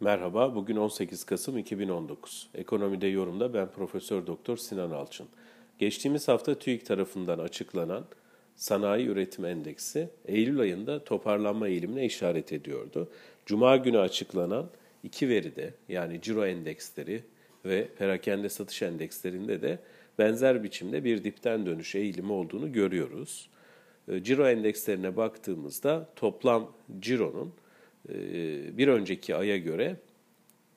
Merhaba, bugün 18 Kasım 2019. Ekonomide yorumda ben Profesör Doktor Sinan Alçın. Geçtiğimiz hafta TÜİK tarafından açıklanan Sanayi Üretim Endeksi Eylül ayında toparlanma eğilimine işaret ediyordu. Cuma günü açıklanan iki veride yani ciro endeksleri ve perakende satış endekslerinde de benzer biçimde bir dipten dönüş eğilimi olduğunu görüyoruz. E, ciro endekslerine baktığımızda toplam cironun bir önceki aya göre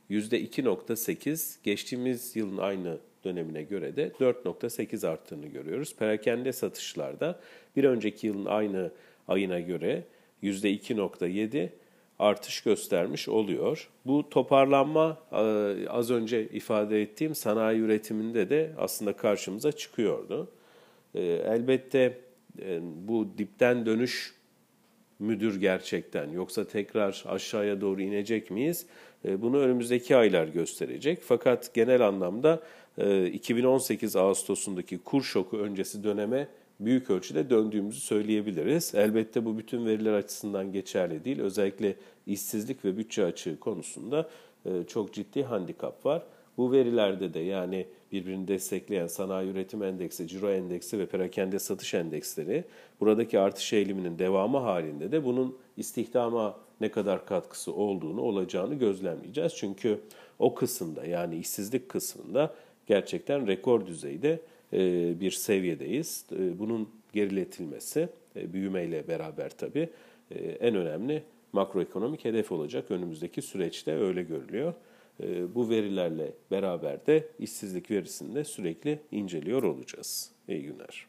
%2.8, geçtiğimiz yılın aynı dönemine göre de 4.8 arttığını görüyoruz. Perakende satışlarda bir önceki yılın aynı ayına göre %2.7 artış göstermiş oluyor. Bu toparlanma e, az önce ifade ettiğim sanayi üretiminde de aslında karşımıza çıkıyordu. E, elbette bu dipten dönüş müdür gerçekten yoksa tekrar aşağıya doğru inecek miyiz? E, bunu önümüzdeki aylar gösterecek. Fakat genel anlamda 2018 e, Ağustos'undaki kur şoku öncesi döneme büyük ölçüde döndüğümüzü söyleyebiliriz. Elbette bu bütün veriler açısından geçerli değil. Özellikle işsizlik ve bütçe açığı konusunda e, çok ciddi handikap var. Bu verilerde de yani birbirini destekleyen sanayi üretim endeksi, ciro endeksi ve perakende satış endeksleri buradaki artış eğiliminin devamı halinde de bunun istihdama ne kadar katkısı olduğunu, olacağını gözlemleyeceğiz. Çünkü o kısımda yani işsizlik kısmında gerçekten rekor düzeyde e, bir seviyedeyiz. E, bunun geriletilmesi e, büyümeyle beraber tabii en önemli makroekonomik hedef olacak önümüzdeki süreçte öyle görülüyor. Ee, bu verilerle beraber de işsizlik verisini de sürekli inceliyor olacağız. İyi günler.